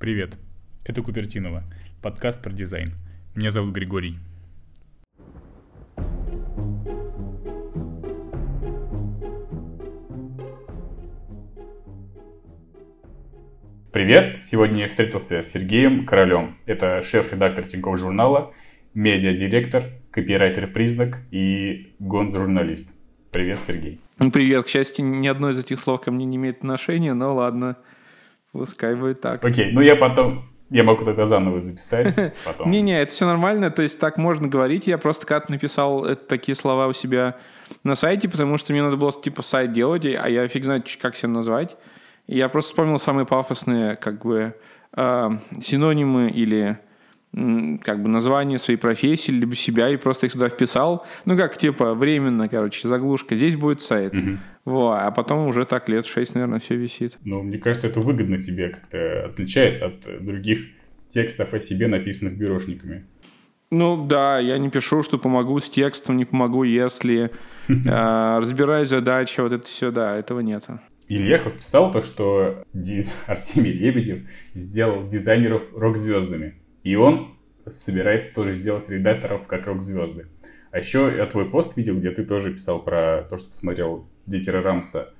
Привет, это Купертинова, подкаст про дизайн. Меня зовут Григорий. Привет! Сегодня я встретился с Сергеем Королем. Это шеф-редактор Тинькофф журнала, медиа-директор, копирайтер-признак и гонз-журналист. Привет, Сергей. Ну, привет. К счастью, ни одно из этих слов ко мне не имеет отношения, но ладно. Пускай будет так. Окей, ну я потом... Я могу тогда заново записать потом. Не-не, это все нормально, то есть так можно говорить. Я просто как-то написал такие слова у себя на сайте, потому что мне надо было типа сайт делать, а я фиг знает, как себя назвать. И я просто вспомнил самые пафосные как бы э, синонимы или как бы название своей профессии, либо себя, и просто их туда вписал. Ну, как, типа, временно, короче, заглушка. Здесь будет сайт. Угу. Вот, а потом уже так лет шесть, наверное, все висит. Ну, мне кажется, это выгодно тебе как-то отличает от других текстов о себе, написанных бюрошниками. Ну да, я не пишу, что помогу с текстом, не помогу, если э, разбираю задачи, вот это все, да, этого нет. Ильяхов писал то, что Артемий Лебедев сделал дизайнеров рок-звездами. И он собирается тоже сделать редакторов как рок-звезды. А еще я твой пост видел, где ты тоже писал про то, что посмотрел Дитера Рамса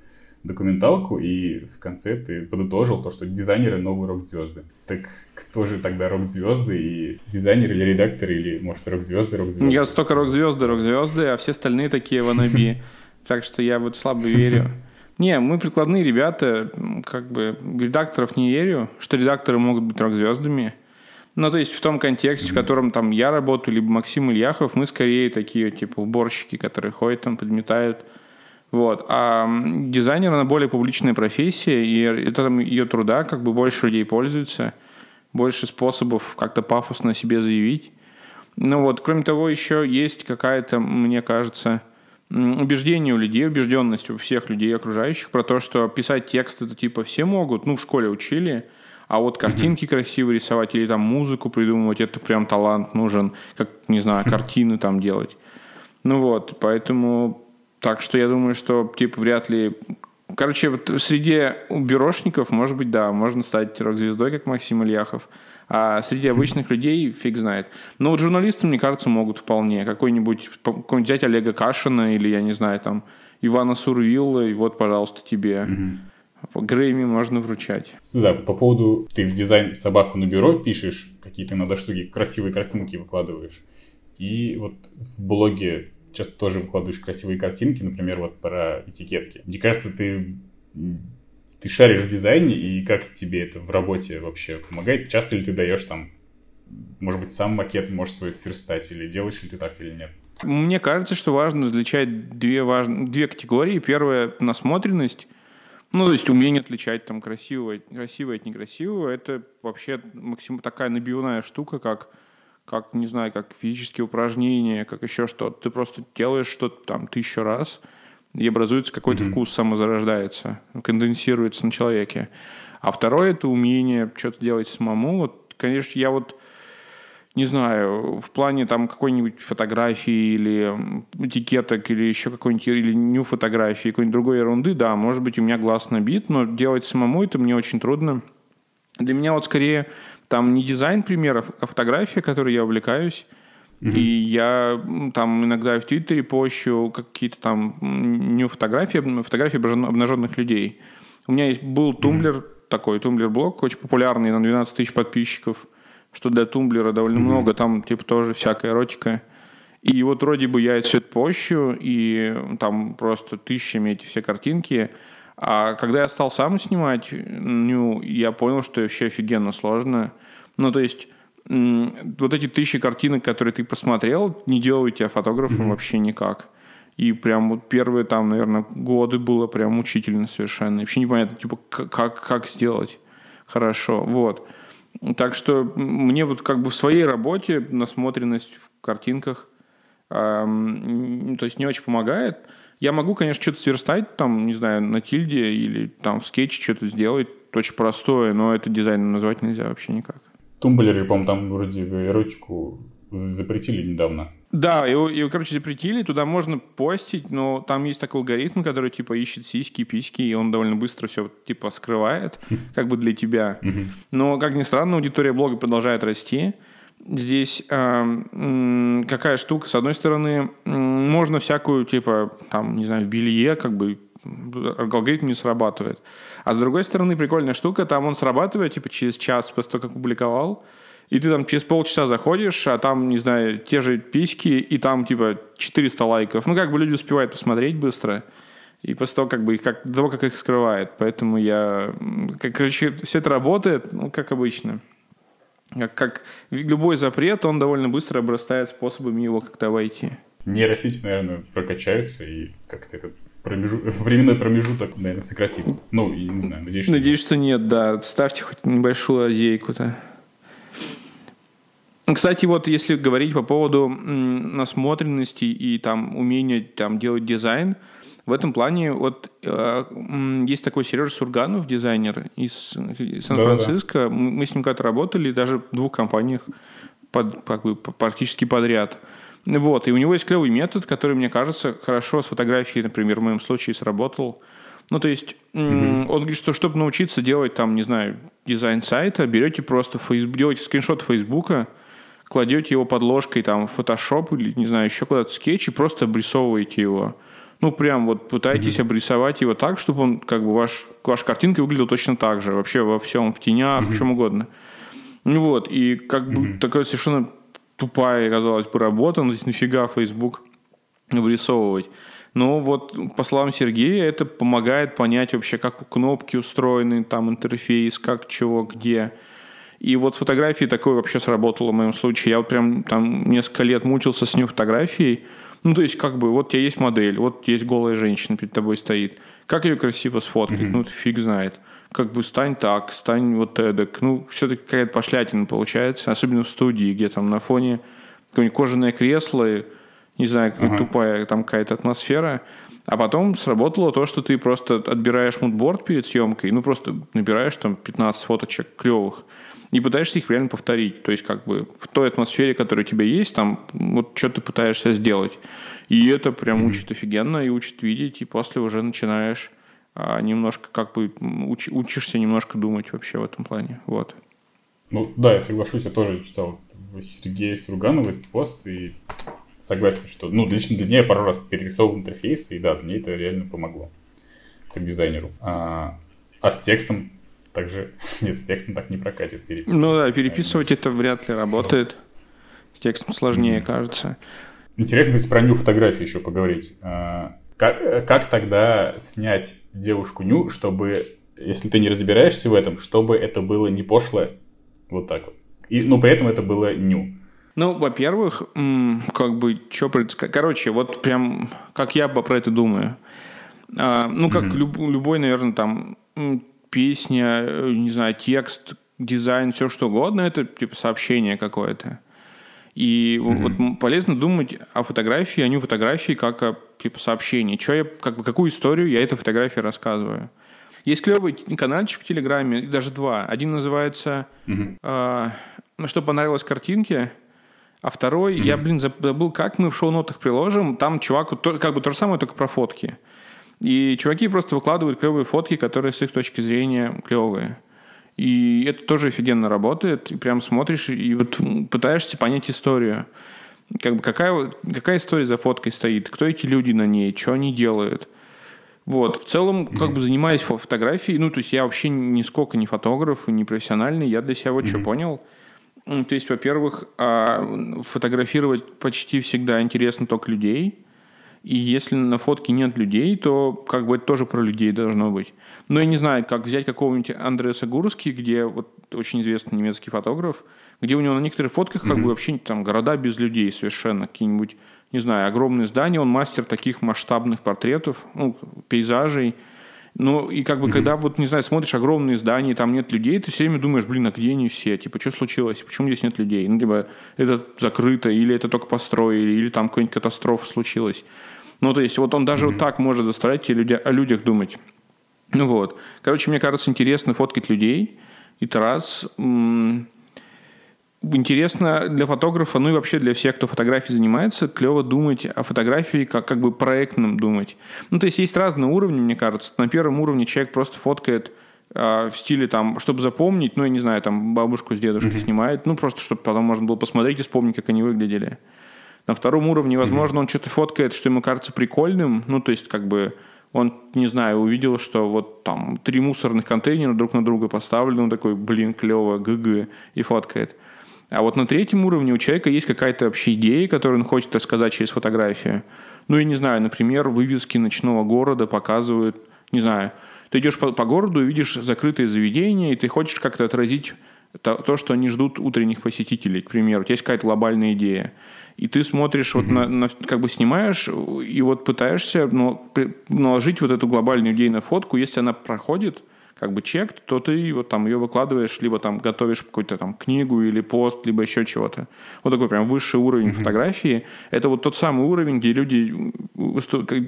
документалку, и в конце ты подытожил то, что дизайнеры — новые рок-звезды. Так кто же тогда рок-звезды, и дизайнеры или редакторы, или, может, рок-звезды, рок-звезды? Я столько рок-звезды, рок-звезды, а все остальные такие ванаби. Так что я вот слабо верю. Не, мы прикладные ребята, как бы редакторов не верю, что редакторы могут быть рок-звездами. Ну, то есть в том контексте, в котором там я работаю, либо Максим Ильяхов, мы скорее такие, типа, уборщики, которые ходят там, подметают. Вот. А дизайнер, она более публичная профессия, и это там ее труда как бы больше людей пользуются, больше способов как-то пафосно себе заявить. Ну вот, кроме того, еще есть какая-то, мне кажется, убеждение у людей, убежденность у всех людей окружающих про то, что писать текст это типа все могут, ну в школе учили, а вот картинки mm-hmm. красиво рисовать или там музыку придумывать, это прям талант нужен, как, не знаю, картины там делать. Ну вот, поэтому так что я думаю, что типа вряд ли... Короче, вот среди бюрошников, может быть, да, можно стать рок-звездой, как Максим Ильяхов. А среди обычных людей фиг знает. Но вот журналисты, мне кажется, могут вполне. Какой-нибудь, какой-нибудь взять Олега Кашина или, я не знаю, там, Ивана Сурвилла, и вот, пожалуйста, тебе. Mm-hmm. Грэмми можно вручать. Да, по поводу ты в дизайн собаку на бюро пишешь, какие-то иногда штуки, красивые картинки выкладываешь. И вот в блоге часто тоже выкладываешь красивые картинки, например, вот про этикетки. Мне кажется, ты ты шаришь в дизайне, и как тебе это в работе вообще помогает? Часто ли ты даешь там, может быть, сам макет можешь свой сверстать, или делаешь ли ты так или нет? Мне кажется, что важно различать две, важ... две категории. Первая — насмотренность — ну, то есть умение отличать там красивое, красивое от некрасивого, это вообще максимум такая набивная штука, как, как, не знаю, как физические упражнения, как еще что-то. Ты просто делаешь что-то там тысячу раз, и образуется какой-то mm-hmm. вкус, самозарождается, конденсируется на человеке. А второе — это умение что-то делать самому. Вот, конечно, я вот не знаю, в плане там какой-нибудь фотографии или этикеток или еще какой-нибудь, или ню фотографии, какой-нибудь другой ерунды, да, может быть, у меня глаз набит, но делать самому это мне очень трудно. Для меня вот скорее там не дизайн примеров, а фотография, которой я увлекаюсь. Mm-hmm. И я там иногда в Твиттере пощу какие-то там не фотографии, фотографии обнаженных людей. У меня есть, был тумблер, mm-hmm. такой тумблер-блог, очень популярный, на 12 тысяч подписчиков – что для тумблера довольно mm-hmm. много, там типа тоже всякая эротика. И вот вроде бы я это все пощу, и там просто тысячами эти все картинки. А когда я стал сам снимать, ну, я понял, что вообще офигенно сложно. Ну, то есть, вот эти тысячи картинок, которые ты посмотрел, не делают тебя фотографом mm-hmm. вообще никак. И прям вот первые там, наверное, годы было прям мучительно совершенно. Вообще непонятно, типа, как, как сделать хорошо. Вот. Так что мне вот как бы в своей работе насмотренность в картинках, эм, то есть не очень помогает. Я могу, конечно, что-то сверстать, там, не знаю, на тильде или там в скетче что-то сделать, очень простое, но это дизайном назвать нельзя вообще никак. Tumblr по-моему, там вроде эротику запретили недавно. Да, его, его, короче, запретили, туда можно постить, но там есть такой алгоритм, который, типа, ищет сиськи, письки, и он довольно быстро все, типа, скрывает, как бы для тебя. Но, как ни странно, аудитория блога продолжает расти. Здесь э, какая штука? С одной стороны, можно всякую, типа, там, не знаю, белье, как бы, алгоритм не срабатывает. А с другой стороны, прикольная штука, там он срабатывает, типа, через час после того, как публиковал, и ты там через полчаса заходишь, а там, не знаю, те же письки, и там типа 400 лайков. Ну, как бы люди успевают посмотреть быстро. И после того, как бы, как, до того, как их скрывает. Поэтому я... Как, короче, все это работает, ну, как обычно. Как, как любой запрет, он довольно быстро обрастает способами его как-то обойти. Нейросети, наверное, прокачаются, и как-то этот промежу... временной промежуток, наверное, сократится. Ну, и не знаю, надеюсь, что Надеюсь, что нет, да. Ставьте хоть небольшую лазейку-то. Кстати, вот если говорить по поводу насмотренности и там умения там делать дизайн, в этом плане вот э, есть такой Сережа Сурганов, дизайнер из Сан-Франциско. Да, да. Мы с ним когда-то работали, даже в двух компаниях под, как бы, практически подряд. Вот, и у него есть клевый метод, который, мне кажется, хорошо с фотографией, например, в моем случае сработал. Ну, то есть, mm-hmm. он говорит, что чтобы научиться делать там, не знаю, дизайн сайта, берете просто фейсбук, делаете скриншот Facebook'а, кладете его подложкой там в Photoshop или, не знаю, еще куда-то скетч и просто обрисовываете его. Ну, прям вот пытаетесь mm-hmm. обрисовать его так, чтобы он, как бы, ваш, ваша картинка выглядела точно так же, вообще во всем, в тенях, mm-hmm. в чем угодно. Ну вот, и как mm-hmm. бы такая совершенно тупая, казалось бы, работа, но здесь нафига Facebook вырисовывать. Но вот, по словам Сергея, это помогает понять вообще, как кнопки устроены, там интерфейс, как, чего, где. И вот с фотографией такое вообще сработало в моем случае. Я вот прям там несколько лет мучился с ней фотографией. Ну, то есть, как бы, вот у тебя есть модель, вот есть голая женщина перед тобой стоит. Как ее красиво сфоткать? Mm-hmm. Ну, фиг знает. Как бы стань так, стань вот эдак. Ну, все-таки какая-то пошлятина получается. Особенно в студии, где там на фоне какое-нибудь кожаное кресло, не знаю, какая uh-huh. тупая там какая-то атмосфера. А потом сработало то, что ты просто отбираешь мудборд перед съемкой, ну, просто набираешь там 15 фоточек клевых, и пытаешься их реально повторить. То есть как бы в той атмосфере, которая у тебя есть, там вот что ты пытаешься сделать. И это прям mm-hmm. учит офигенно и учит видеть, и после уже начинаешь а, немножко как бы уч, учишься немножко думать вообще в этом плане. Вот. Ну да, я соглашусь, я тоже читал Сергея Струганова пост и согласен, что, ну, лично для меня я пару раз перерисовывал интерфейс, и да, для меня это реально помогло, как дизайнеру. А, а с текстом также нет, с текстом так не прокатит переписывать. Ну да, переписывать это вряд ли работает. С текстом сложнее, mm-hmm. кажется. Интересно, кстати, про ню фотографии еще поговорить. А, как, как тогда снять девушку ню, чтобы, если ты не разбираешься в этом, чтобы это было не пошло, вот так вот. И, но при этом это было ню. Ну, во-первых, как бы, что предсказать. Короче, вот прям, как я про это думаю. А, ну, как mm-hmm. люб, любой, наверное, там песня, э, не знаю, текст, дизайн, все что угодно, это типа сообщение какое-то. И mm-hmm. вот полезно думать о фотографии, о ней фотографии как о типа сообщении. Что я, как бы, какую историю я этой фотографии рассказываю. Есть клевый каналчик в Телеграме, даже два. Один называется mm-hmm. э, «Ну что понравилось картинке», а второй, mm-hmm. я, блин, забыл, как мы в шоу-нотах приложим. Там чувак, как бы то же самое, только про фотки. И чуваки просто выкладывают клевые фотки, которые с их точки зрения клевые. И это тоже офигенно работает. И прям смотришь и вот пытаешься понять историю. Как бы какая, какая история за фоткой стоит, кто эти люди на ней, что они делают. Вот, в целом, как бы занимаясь фотографией, ну, то есть я вообще нисколько не фотограф, не профессиональный, я для себя вот mm-hmm. что понял. То есть, во-первых, а, фотографировать почти всегда интересно только людей. И если на фотке нет людей, то как бы это тоже про людей должно быть. Но я не знаю, как взять какого-нибудь Андреса Гурски, где вот очень известный немецкий фотограф, где у него на некоторых фотках как mm-hmm. бы вообще там города без людей совершенно, какие-нибудь, не знаю, огромные здания, он мастер таких масштабных портретов, ну, пейзажей. Ну, и как бы, mm-hmm. когда вот, не знаю, смотришь огромные здания, там нет людей, ты все время думаешь, блин, а где они все? Типа, что случилось? Почему здесь нет людей? Ну, типа, это закрыто, или это только построили, или там какая-нибудь катастрофа случилась. Ну, то есть, вот он даже mm-hmm. вот так может заставлять люди, о людях думать. Ну вот. Короче, мне кажется, интересно фоткать людей. И раз. интересно для фотографа, ну и вообще для всех, кто фотографией занимается, клево думать о фотографии, как, как бы проектным думать. Ну, то есть есть разные уровни, мне кажется. На первом уровне человек просто фоткает э, в стиле там, чтобы запомнить, ну, я не знаю, там бабушку с дедушкой mm-hmm. снимает, ну, просто чтобы потом можно было посмотреть и вспомнить, как они выглядели. На втором уровне, возможно, mm-hmm. он что-то фоткает, что ему кажется прикольным, ну, то есть как бы он, не знаю, увидел, что вот там три мусорных контейнера друг на друга поставлены, он такой, блин, клево, гг, и фоткает. А вот на третьем уровне у человека есть какая-то вообще идея, которую он хочет рассказать через фотографию. Ну, я не знаю, например, вывески ночного города показывают, не знаю, ты идешь по, по городу и видишь закрытые заведения, и ты хочешь как-то отразить то, то, что они ждут утренних посетителей, к примеру. У тебя есть какая-то глобальная идея. И ты смотришь, вот на, на, как бы снимаешь, и вот пытаешься ну, наложить вот эту глобальную идею на фотку. Если она проходит, как бы чек, то ты вот там ее выкладываешь, либо там готовишь какую-то там книгу или пост, либо еще чего-то. Вот такой прям высший уровень mm-hmm. фотографии. Это вот тот самый уровень, где люди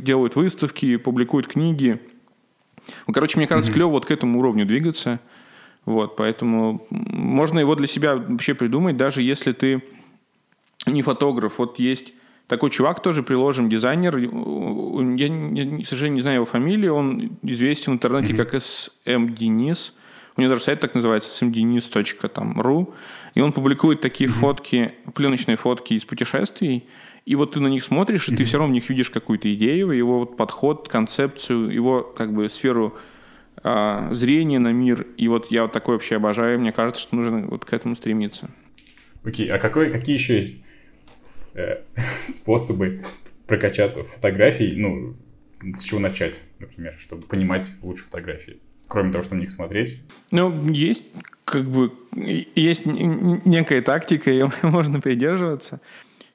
делают выставки, публикуют книги. Ну, короче, мне кажется, mm-hmm. клево вот к этому уровню двигаться. Вот, поэтому можно его для себя вообще придумать, даже если ты не фотограф. Вот есть такой чувак тоже, приложим, дизайнер. Я, я, к сожалению, не знаю его фамилии. Он известен в интернете mm-hmm. как SM Денис. У него даже сайт так называется, smdenis.ru. И он публикует такие mm-hmm. фотки, пленочные фотки из путешествий. И вот ты на них смотришь, и mm-hmm. ты все равно в них видишь какую-то идею, его вот подход, концепцию, его как бы сферу а, зрения на мир. И вот я вот такой вообще обожаю. Мне кажется, что нужно вот к этому стремиться. Окей, а какой, какие еще есть э, способы прокачаться в фотографии, ну, с чего начать, например, чтобы понимать лучше фотографии? Кроме того, чтобы на них смотреть. Ну, есть как бы есть некая тактика, ее можно придерживаться.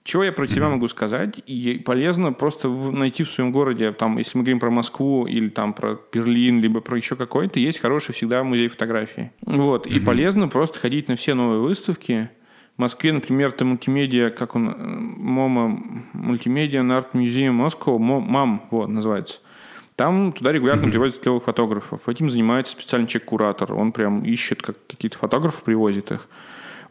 Чего я про себя mm-hmm. могу сказать? И полезно просто найти в своем городе, там, если мы говорим про Москву или там про Берлин, либо про еще какой-то, есть хороший всегда музей фотографии. Вот. Mm-hmm. И полезно просто ходить на все новые выставки, в Москве, например, это мультимедиа, как он, э, МОМА, Multimedia Art Museum Moscow, МАММ, вот, называется. Там туда регулярно mm-hmm. привозят клевых фотографов. Этим занимается специальный человек-куратор. Он прям ищет как какие-то фотографы, привозит их.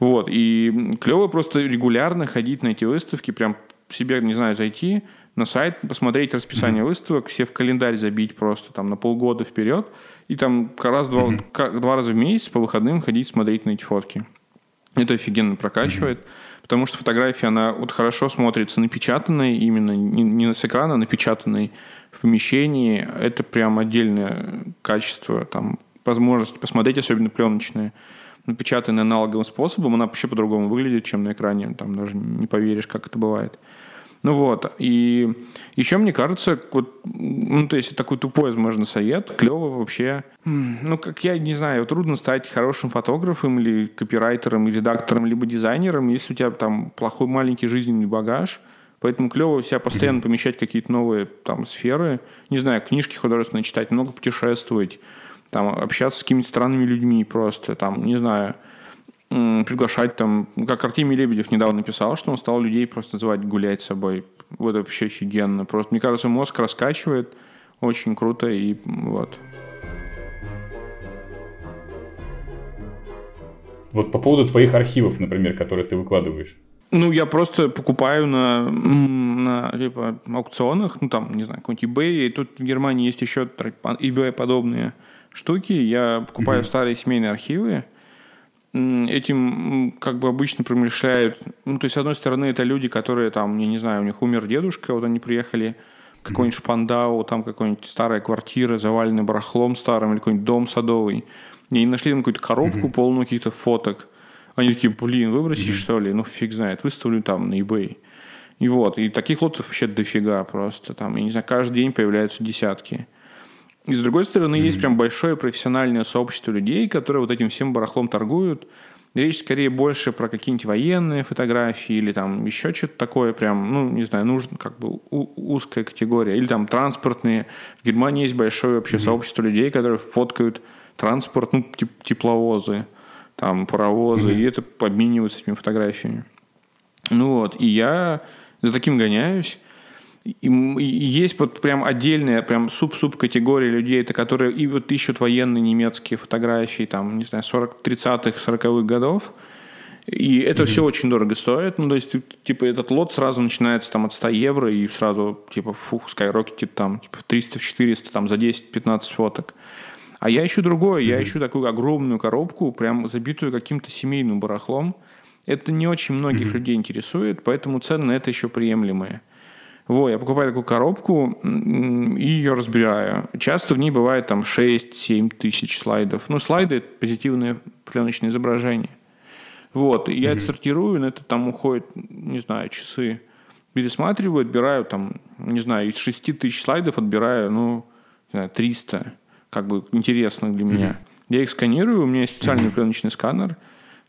Вот. И клево просто регулярно ходить на эти выставки, прям себе, не знаю, зайти на сайт, посмотреть расписание mm-hmm. выставок, все в календарь забить просто там на полгода вперед, и там раз-два mm-hmm. два раза в месяц по выходным ходить смотреть на эти фотки. Это офигенно прокачивает, потому что фотография, она вот хорошо смотрится напечатанной, именно не, не с экрана, а напечатанной в помещении. Это прям отдельное качество, там, возможность посмотреть, особенно пленочные, напечатанные аналоговым способом, она вообще по-другому выглядит, чем на экране. Там даже не поверишь, как это бывает. Ну вот, и еще мне кажется, вот, ну, то есть такой тупой, возможно, совет, клево вообще, ну, как я не знаю, трудно стать хорошим фотографом или копирайтером, или редактором, либо дизайнером, если у тебя там плохой маленький жизненный багаж, Поэтому клево себя постоянно помещать какие-то новые там сферы. Не знаю, книжки художественные читать, много путешествовать, там, общаться с какими-то странными людьми просто, там, не знаю, приглашать там, как Артемий Лебедев недавно написал, что он стал людей просто звать гулять с собой. Вот это вообще офигенно. Просто, мне кажется, мозг раскачивает очень круто и вот. Вот по поводу твоих архивов, например, которые ты выкладываешь. Ну, я просто покупаю на, на типа, аукционах, ну, там, не знаю, какой-нибудь eBay, и тут в Германии есть еще eBay подобные штуки. Я покупаю mm-hmm. старые семейные архивы, этим как бы обычно промышляют. Ну, то есть, с одной стороны, это люди, которые там, я не знаю, у них умер дедушка, вот они приехали какой-нибудь Шпандау, там какой-нибудь старая квартира, заваленная барахлом старым, или какой-нибудь дом садовый. И они нашли там какую-то коробку mm-hmm. полную каких-то фоток. Они такие, блин, выбросить, mm-hmm. что ли? Ну, фиг знает. Выставлю там на eBay. И вот. И таких лотов вообще дофига просто. Там, я не знаю, каждый день появляются десятки. И с другой стороны, mm-hmm. есть прям большое профессиональное сообщество людей, которые вот этим всем барахлом торгуют. Речь скорее больше про какие-нибудь военные фотографии или там еще что-то такое прям, ну, не знаю, нужно как бы узкая категория. Или там транспортные. В Германии есть большое вообще mm-hmm. сообщество людей, которые фоткают транспорт, ну, тип, тепловозы, там, паровозы, mm-hmm. и это обмениваются этими фотографиями. Ну вот, и я за таким гоняюсь. И, есть вот прям отдельная, прям суп-суп-категория людей, это которые и вот ищут военные немецкие фотографии, там, не знаю, 40, 30-х, 40-х годов. И это mm-hmm. все очень дорого стоит. Ну, то есть, типа, этот лот сразу начинается там от 100 евро, и сразу, типа, фух, скайрокетит там, типа, 300-400 там за 10-15 фоток. А я ищу другое. Mm-hmm. Я ищу такую огромную коробку, прям забитую каким-то семейным барахлом. Это не очень многих mm-hmm. людей интересует, поэтому цены на это еще приемлемые. Вот, я покупаю такую коробку и ее разбираю. Часто в ней бывает там 6-7 тысяч слайдов. Ну, слайды – это позитивное пленочное изображение. Вот, и я mm-hmm. это сортирую, на это там уходит, не знаю, часы. Пересматриваю, отбираю там, не знаю, из 6 тысяч слайдов отбираю, ну, не знаю, 300, как бы интересных для mm-hmm. меня. Я их сканирую, у меня есть специальный mm-hmm. пленочный сканер.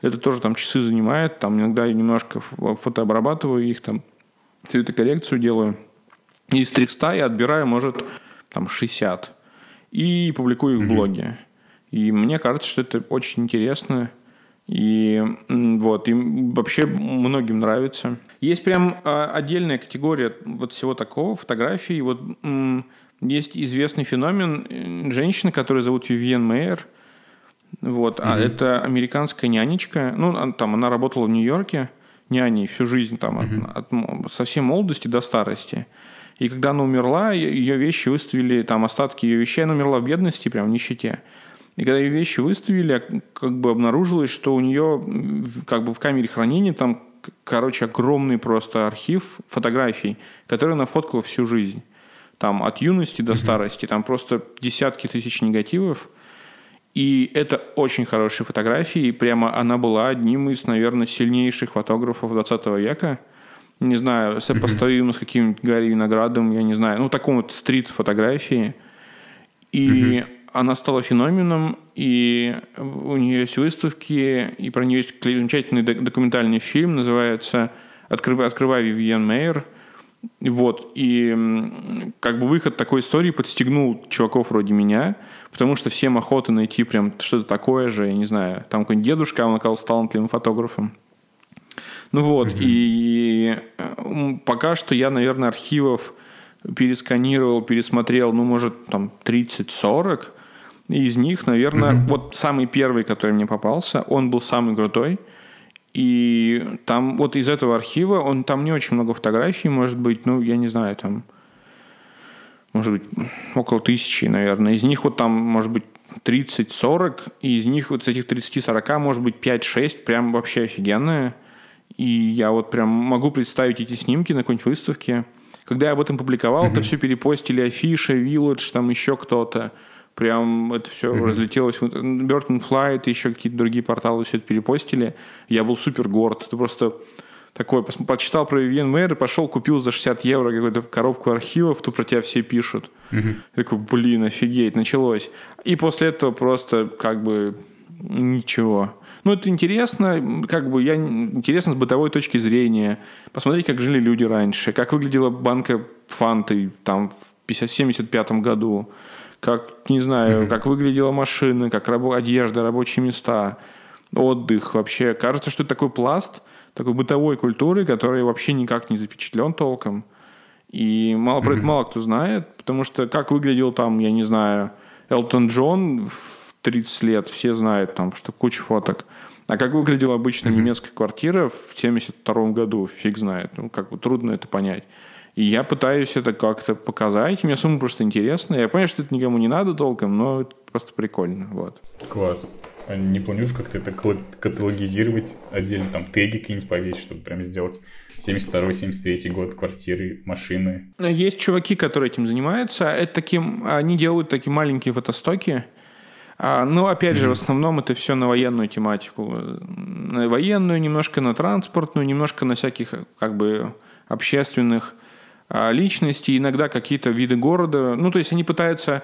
Это тоже там часы занимает, там иногда я немножко фотообрабатываю их там, цветокоррекцию делаю. И из 300 я отбираю, может, там 60. И публикую их в блоге. И мне кажется, что это очень интересно. И вот, и вообще многим нравится. Есть прям а, отдельная категория вот всего такого, фотографий. Вот есть известный феномен э, женщины, которую зовут Вивиен Мейер. Вот, mm-hmm. а это американская нянечка. Ну, там она работала в Нью-Йорке няней всю жизнь, там, uh-huh. от, от совсем молодости до старости. И когда она умерла, ее вещи выставили, там, остатки ее вещей, она умерла в бедности, прям в нищете. И когда ее вещи выставили, как бы обнаружилось, что у нее как бы в камере хранения там, короче, огромный просто архив фотографий, которые она фоткала всю жизнь. Там от юности до старости, там просто десятки тысяч негативов. И это очень хорошие фотографии. И прямо она была одним из, наверное, сильнейших фотографов 20 века. Не знаю, сопоставим с каким-нибудь Гарри Виноградом, я не знаю. Ну, таком вот стрит-фотографии. И она стала феноменом, и у нее есть выставки, и про нее есть замечательный документальный фильм, называется «Открывай, открывай Вивьен Мейер». Вот, и как бы выход такой истории подстегнул чуваков вроде меня – потому что всем охота найти прям что-то такое же, я не знаю, там какой-нибудь дедушка, он оказался талантливым фотографом. Ну вот, mm-hmm. и э, пока что я, наверное, архивов пересканировал, пересмотрел, ну, может, там 30-40. И из них, наверное, mm-hmm. вот самый первый, который мне попался, он был самый крутой. И там вот из этого архива, он там не очень много фотографий, может быть, ну, я не знаю, там может быть, около тысячи, наверное. Из них вот там, может быть, 30-40, и из них вот с этих 30-40, может быть, 5-6 прям вообще офигенные. И я вот прям могу представить эти снимки на какой-нибудь выставке. Когда я об этом публиковал, mm-hmm. это все перепостили Афиша, Village, там еще кто-то. Прям это все mm-hmm. разлетелось. Burton Flight, еще какие-то другие порталы все это перепостили. Я был супер горд. Это просто такой, почитал про VMware и пошел, купил за 60 евро какую-то коробку архивов, тут про тебя все пишут. Угу. Такой, блин, офигеть, началось. И после этого просто как бы ничего. Ну, это интересно, как бы я интересно с бытовой точки зрения. Посмотреть, как жили люди раньше, как выглядела банка фанты там в 1975 году, как, не знаю, mm как выглядела машина, как рабо- одежда, рабочие места, отдых вообще. Кажется, что это такой пласт – такой бытовой культуры, который вообще никак не запечатлен толком. И мало, mm-hmm. мало кто знает, потому что как выглядел там, я не знаю, Элтон Джон в 30 лет, все знают там, что куча фоток. А как выглядела обычная немецкая квартира в 72 году, фиг знает. Ну, как бы трудно это понять. И я пытаюсь это как-то показать, мне самому просто интересно. Я понимаю, что это никому не надо толком, но это просто прикольно. Вот. Класс. А не планируешь как-то это каталогизировать отдельно, там теги какие-нибудь повесить, чтобы прям сделать 72-73 год, квартиры, машины? Есть чуваки, которые этим занимаются. Это таким, они делают такие маленькие фотостоки, а, но опять mm-hmm. же, в основном это все на военную тематику. На военную, немножко на транспортную, немножко на всяких как бы общественных а, личностей, иногда какие-то виды города. Ну, то есть они пытаются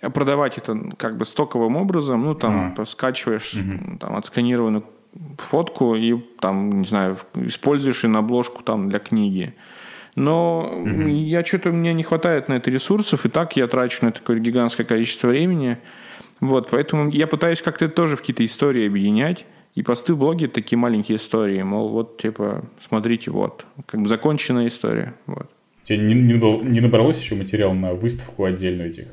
продавать это как бы стоковым образом, ну, там, а. скачиваешь угу. там, отсканированную фотку и, там, не знаю, используешь ее на обложку там для книги. Но угу. я что-то, мне не хватает на это ресурсов, и так я трачу на такое гигантское количество времени. Вот, поэтому я пытаюсь как-то тоже в какие-то истории объединять. И посты в блоге такие маленькие истории, мол, вот, типа, смотрите, вот, как бы законченная история, вот. Тебе не, не, не набралось еще материал на выставку отдельно этих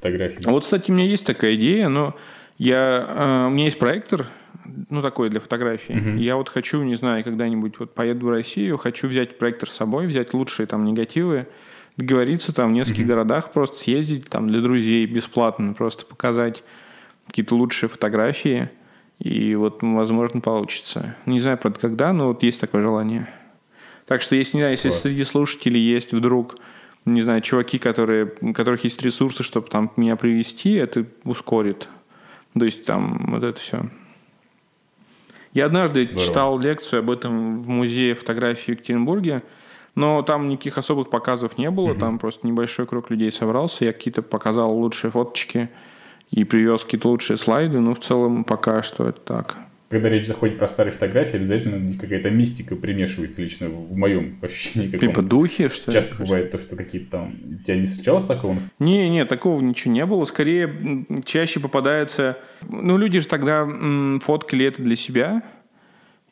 фотографий. Вот, кстати, у меня есть такая идея, но я, э, у меня есть проектор ну, такой для фотографии. Мгм. Я вот хочу, не знаю, когда-нибудь вот поеду в Россию, хочу взять проектор с собой, взять лучшие там негативы, договориться там в нескольких городах, просто съездить там для друзей бесплатно, просто показать какие-то лучшие фотографии, и вот, возможно, получится. Не знаю, правда, когда, но вот есть такое желание. Так что, если, не знаю, если Класс. среди слушателей есть вдруг, не знаю, чуваки, которые, у которых есть ресурсы, чтобы там меня привести, это ускорит. То есть там вот это все. Я однажды Здорово. читал лекцию об этом в музее фотографии в Екатеринбурге, но там никаких особых показов не было, там просто небольшой круг людей собрался, я какие-то показал лучшие фоточки и привез какие-то лучшие слайды, но в целом пока что это так. Когда речь заходит про старые фотографии, обязательно какая-то мистика примешивается лично в моем ощущении. Типа духи, что ли? Часто бывает то, что какие-то там... У тебя не встречалось такого? Не, не, такого ничего не было. Скорее, чаще попадается... Ну, люди же тогда м, фоткали это для себя.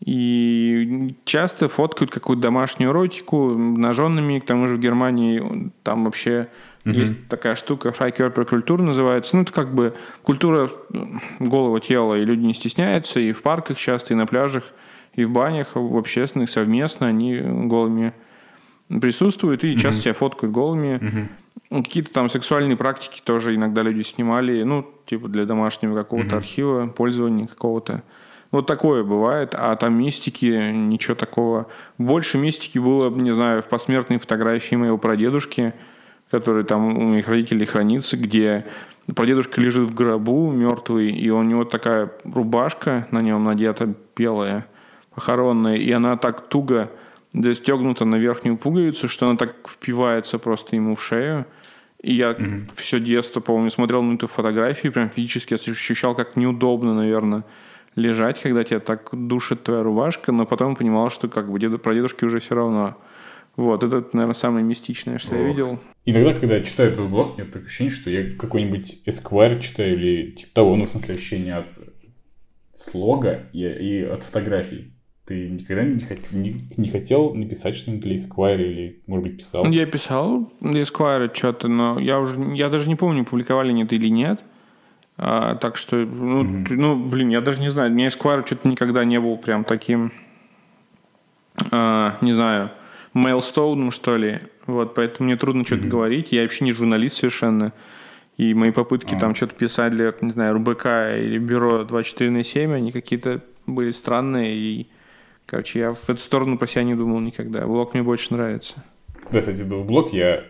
И часто фоткают какую-то домашнюю эротику ноженными. К тому же в Германии там вообще есть такая штука, фрайкерпер-культура называется. Ну, это как бы культура м, голого тела, и люди не стесняются, и в парках часто, и на пляжах, и в банях, в общественных совместно они голыми присутствуют и часто себя фоткают голыми. Какие-то там сексуальные практики тоже иногда люди снимали, ну, типа для домашнего какого-то архива, пользования какого-то. Вот такое бывает, а там мистики, ничего такого. Больше мистики было, не знаю, в посмертной фотографии моего прадедушки, который там у моих родителей хранится, где прадедушка лежит в гробу мертвый, и у него такая рубашка на нем надета белая, похоронная, и она так туго застегнута на верхнюю пуговицу, что она так впивается просто ему в шею. И я все детство, помню, смотрел на эту фотографию, прям физически ощущал, как неудобно, наверное, лежать, когда тебя так душит твоя рубашка, но потом понимал, что как бы деду, про дедушки уже все равно. Вот, это, наверное, самое мистичное, что я Ох. видел. Иногда, когда я читаю твой блог, у меня такое ощущение, что я какой-нибудь Esquire читаю или типа того, ну, в смысле, ощущение от слога и, и от фотографий. Ты никогда не, хот- не, не хотел написать что-нибудь для Esquire или, может быть, писал? Я писал для Esquire что-то, но я уже, я даже не помню, публиковали они это или нет. А, так что, ну, ты- ну, блин, я даже не знаю, мне Esquire что-то никогда не был прям таким, а, не знаю, мейлстоуном, что ли. Вот, поэтому мне трудно что-то говорить. Я вообще не журналист совершенно. И мои попытки там что-то писать для, не знаю, РБК или бюро 24 на 7, они какие-то были странные. И, короче, я в эту сторону про себя не думал никогда. Блог мне больше нравится. Да, кстати, блог я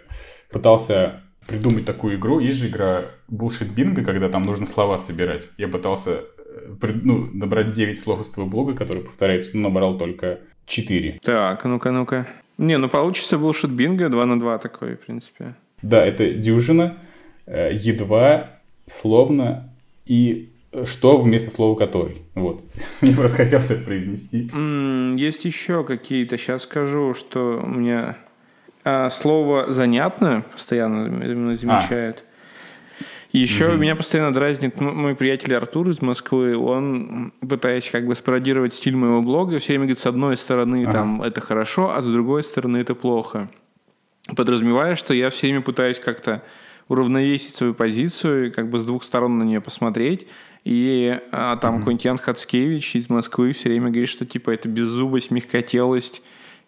пытался придумать такую игру. Есть же игра Bullshit Bingo, когда там нужно слова собирать. Я пытался э, ну, набрать 9 слов из твоего блога, которые повторяются, но набрал только 4. Так, а ну-ка, ну-ка. Не, ну получится был шут бинго 2 на 2 такой, в принципе. Да, это дюжина, э, едва, словно и э, что вместо слова который. Вот. Мне просто хотелось это произнести. Есть еще какие-то, сейчас скажу, что у меня а, слово «занятно» постоянно именно замечают. И еще меня постоянно дразнит мой приятель Артур из Москвы. Он, пытаясь как бы спародировать стиль моего блога, все время говорит, с одной стороны Ага. там это хорошо, а с другой стороны это плохо. Подразумевая, что я все время пытаюсь как-то уравновесить свою позицию, как бы с двух сторон на нее посмотреть. И а, там какой-нибудь Ян Хацкевич из Москвы все время говорит, что типа это беззубость, мягкотелость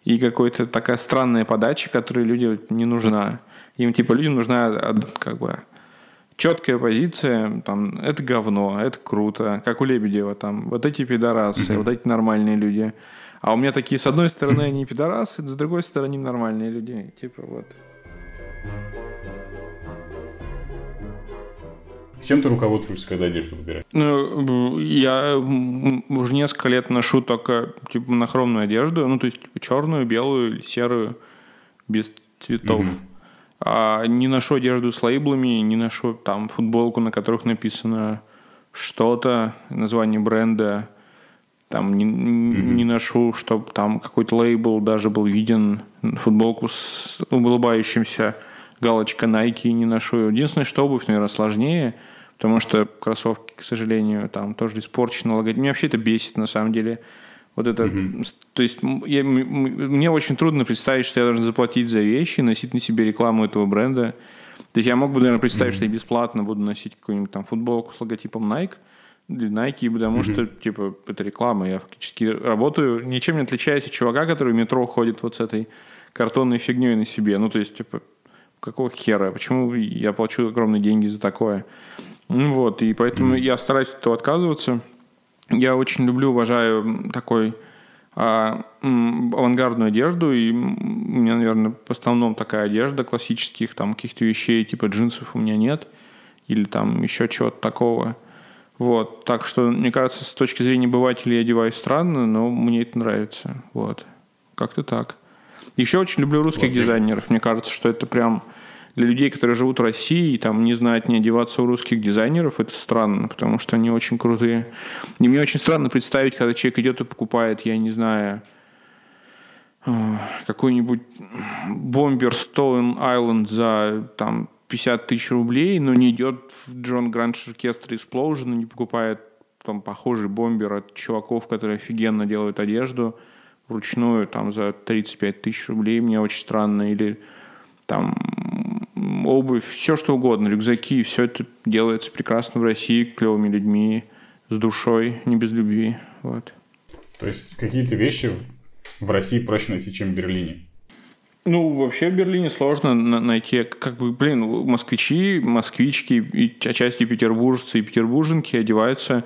и какая-то такая странная подача, которой людям не нужна. Им типа людям нужна а, как бы четкая позиция, там, это говно, это круто, как у Лебедева, там, вот эти пидорасы, вот эти нормальные люди. А у меня такие, с одной стороны, они пидорасы, с другой стороны, нормальные люди. Типа вот. С чем ты руководствуешься, когда одежду выбираешь? Ну, я уже несколько лет ношу только типа монохромную одежду, ну, то есть черную, белую или серую, без цветов. А не ношу одежду с лейблами, не ношу там футболку, на которых написано что-то, название бренда. Там не, не ношу, чтобы там какой-то лейбл даже был виден, футболку с улыбающимся галочка Nike не ношу. Единственное, что обувь, наверное, сложнее, потому что кроссовки, к сожалению, там тоже испорчены логотип. Меня вообще это бесит, на самом деле. Вот это, то есть я- мне очень трудно представить, что я должен заплатить за вещи, носить на себе рекламу этого бренда. То есть я мог бы, наверное, представить, что я бесплатно буду носить какую-нибудь там футболку с логотипом Nike, для Nike, потому mm-hmm. что, типа, это реклама. Я фактически работаю, ничем не отличаясь от чувака, который в метро ходит вот с этой картонной фигней на себе. Ну, то есть, типа, какого хера? Почему я плачу огромные деньги за такое? Ну, вот, и поэтому mm-hmm. я стараюсь от этого отказываться. Я очень люблю, уважаю такой а, авангардную одежду, и у меня, наверное, в основном такая одежда классических, там, каких-то вещей, типа джинсов у меня нет, или там еще чего-то такого. Вот, так что, мне кажется, с точки зрения обывателя я одеваюсь странно, но мне это нравится, вот. Как-то так. Еще очень люблю русских вот дизайнеров, мне кажется, что это прям для людей, которые живут в России и там не знают не одеваться у русских дизайнеров, это странно, потому что они очень крутые. И мне очень странно представить, когда человек идет и покупает, я не знаю, э, какой-нибудь бомбер Stone Island за там 50 тысяч рублей, но не идет в Джон Гранж Оркестр Explosion и не покупает там похожий бомбер от чуваков, которые офигенно делают одежду вручную там за 35 тысяч рублей. Мне очень странно. Или там обувь, все что угодно, рюкзаки, все это делается прекрасно в России, клевыми людьми, с душой, не без любви. Вот. То есть какие-то вещи в России проще найти, чем в Берлине? Ну, вообще в Берлине сложно найти, как бы, блин, москвичи, москвички, и отчасти петербуржцы и петербурженки одеваются